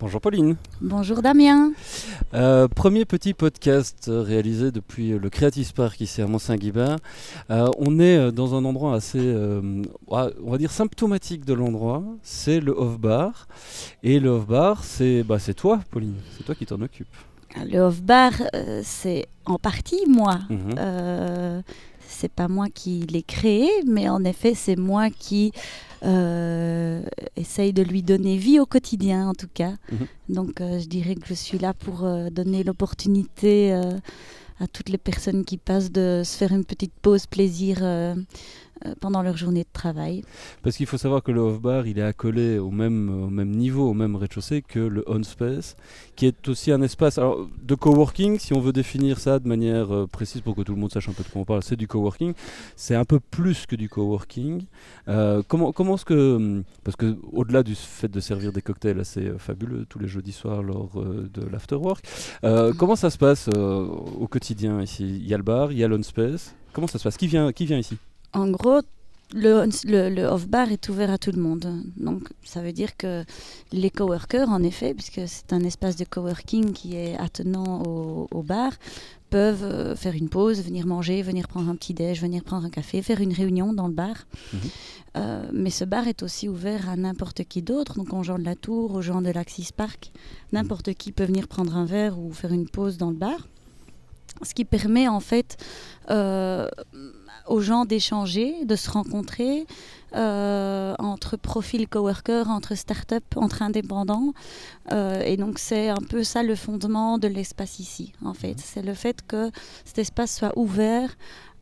Bonjour Pauline. Bonjour Damien. Euh, premier petit podcast réalisé depuis le Creative Park ici à Mont-Saint-Guibert. Euh, on est dans un endroit assez, euh, on va dire symptomatique de l'endroit. C'est le Off Bar. Et le Off Bar, c'est bah, toi Pauline, c'est toi qui t'en occupes. Le Off Bar, c'est en partie moi. Mhm. C'est pas moi qui l'ai créé, mais en effet, c'est moi qui euh, essaye de lui donner vie au quotidien en tout cas. Mhm. Donc euh, je dirais que je suis là pour euh, donner l'opportunité à toutes les personnes qui passent de se faire une petite pause plaisir pendant leur journée de travail. Parce qu'il faut savoir que le off-bar, il est accolé au même, au même niveau, au même rez-de-chaussée que le on-space, qui est aussi un espace alors, de coworking, si on veut définir ça de manière euh, précise pour que tout le monde sache un peu de quoi on parle, c'est du coworking. C'est un peu plus que du coworking. Euh, comment comment est-ce que... Parce que au-delà du fait de servir des cocktails assez fabuleux tous les jeudis soirs lors de l'afterwork, comment ça se passe au quotidien ici? Il y a le bar, il y a l'on-space. Comment ça se passe? Qui vient, qui vient ici? En gros, le, le, off-bar est ouvert à tout le monde. Donc, ça veut dire que les coworkers, en effet, puisque c'est un espace de coworking qui est attenant au, bar, peuvent euh, faire une pause, venir manger, venir prendre un petit déj, venir prendre un café, faire une réunion dans le bar. Mhm. Euh, mais ce bar est aussi ouvert à n'importe qui d'autre, donc aux gens de la Tour, aux gens de l'Axis Park. N'importe qui peut venir prendre un verre ou faire une pause dans le bar. Ce qui permet en fait euh, aux gens d'échanger, de se rencontrer euh, entre profils coworkers, entre start-up, entre indépendants. Euh, et donc c'est un peu ça le fondement de l'espace ici, en fait. C'est le fait que cet espace soit ouvert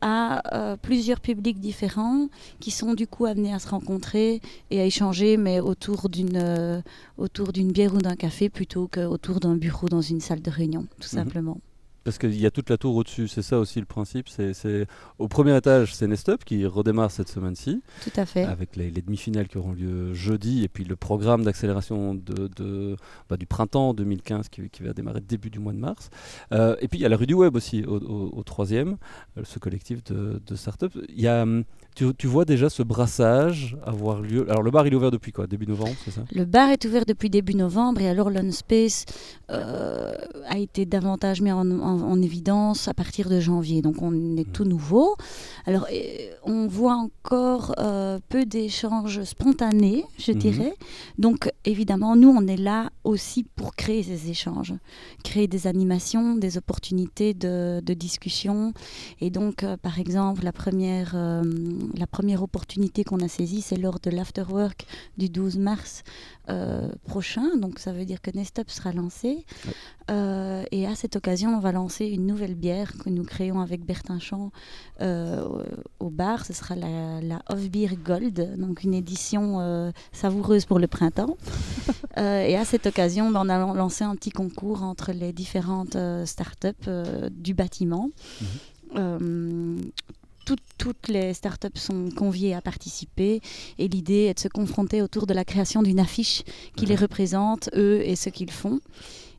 à plusieurs publics différents qui sont du coup amenés à se rencontrer et à échanger, mais autour d'une autour d'une bière ou d'un café plutôt qu'autour d'un bureau dans une salle de réunion, tout mhm. simplement. Parce qu'il y a toute la tour au-dessus, c'est ça aussi le principe. C'est au premier étage, c'est Nestup qui redémarre cette semaine-ci. Tout à fait. Avec les, demi-finales qui auront lieu jeudi et puis le programme d'accélération de, bah, du printemps 2015 qui, va démarrer début du mois de mars. Euh, et puis il y a la rue du Web aussi au, troisième, euh, ce collectif de, de start-up. Il y a hum, tu, vois déjà ce brassage avoir lieu. Alors le bar il est ouvert depuis quoi? Début novembre, c'est ça? Le bar est ouvert depuis début novembre et alors l'Unspace euh, a été davantage mis en, évidence à partir de janvier. Donc on est tout nouveau. Alors euh, on voit encore euh, peu d'échanges spontanés, je mhm. dirais. Donc évidemment nous on est là aussi pour créer ces échanges, créer des animations, des opportunités de, de discussion. Et donc par exemple la première la première opportunité qu'on a saisie, c'est lors de l'afterwork du 12 mars euh, prochain. Donc ça veut dire que Nestup sera lancé. Euh, et à cette occasion, on va lancer une nouvelle bière que nous créons avec Bertin Champ euh, au bar. Ce sera la, Off Beer Gold, donc une édition savoureuse pour le printemps. et à cette occasion, ben, on a lancé un petit concours entre les différentes startups du bâtiment. Mhm toutes les startups sont conviées à participer et l'idée est de se confronter autour de la création d'une affiche qui les représente, eux et ce qu'ils font.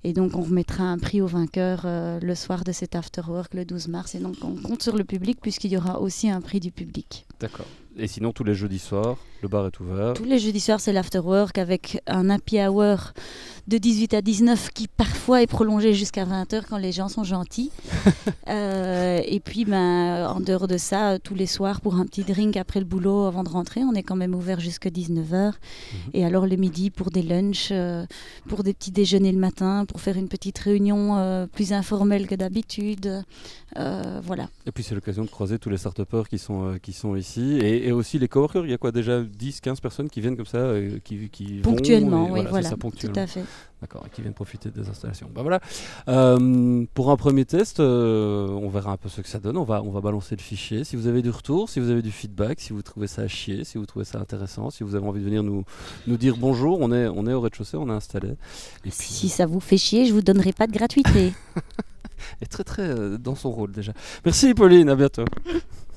Et donc, on remettra un prix aux vainqueurs euh, le soir de cet afterwork le 12 mars. Et donc, on compte sur le public puisqu'il y aura aussi un prix du public. D'accord. Et sinon, tous les jeudis soirs, le bar est ouvert Tous les jeudis soirs, c'est l'afterwork avec un happy hour de 18 à 19 qui parfois est prolongé jusqu'à 20h quand les gens sont gentils. Euh, et puis, ben, en dehors de ça, tous les soirs, pour un petit drink après le boulot avant de rentrer, on est quand même ouvert jusqu'à 19h. Mhm. Et alors, le midi, pour des lunchs, euh, pour des petits déjeuners le matin, pour faire une petite réunion euh, plus informelle que d'habitude. voilà. Et puis, c'est l'occasion de croiser tous les start qui sont, qui sont ici. Et, aussi les coworkers. Il y a quoi déjà 10, 15 personnes qui viennent comme ça, qui, qui Ponctuellement, oui, voilà, tout à fait. D'accord, qui viennent profiter des installations. Bah voilà. Euh, pour un premier test, euh, on verra un peu ce que ça donne. On va, on va balancer le fichier. Si vous avez du retour, si vous avez du feedback, si vous trouvez ça à chier, si vous trouvez ça intéressant, si vous avez envie de venir nous, nous dire bonjour, on est, on est au rez-de-chaussée, on est installé. Et puis, si ça vous fait chier, je vous donnerai pas de gratuité. est très très euh, dans son rôle déjà. Merci Pauline, à bientôt.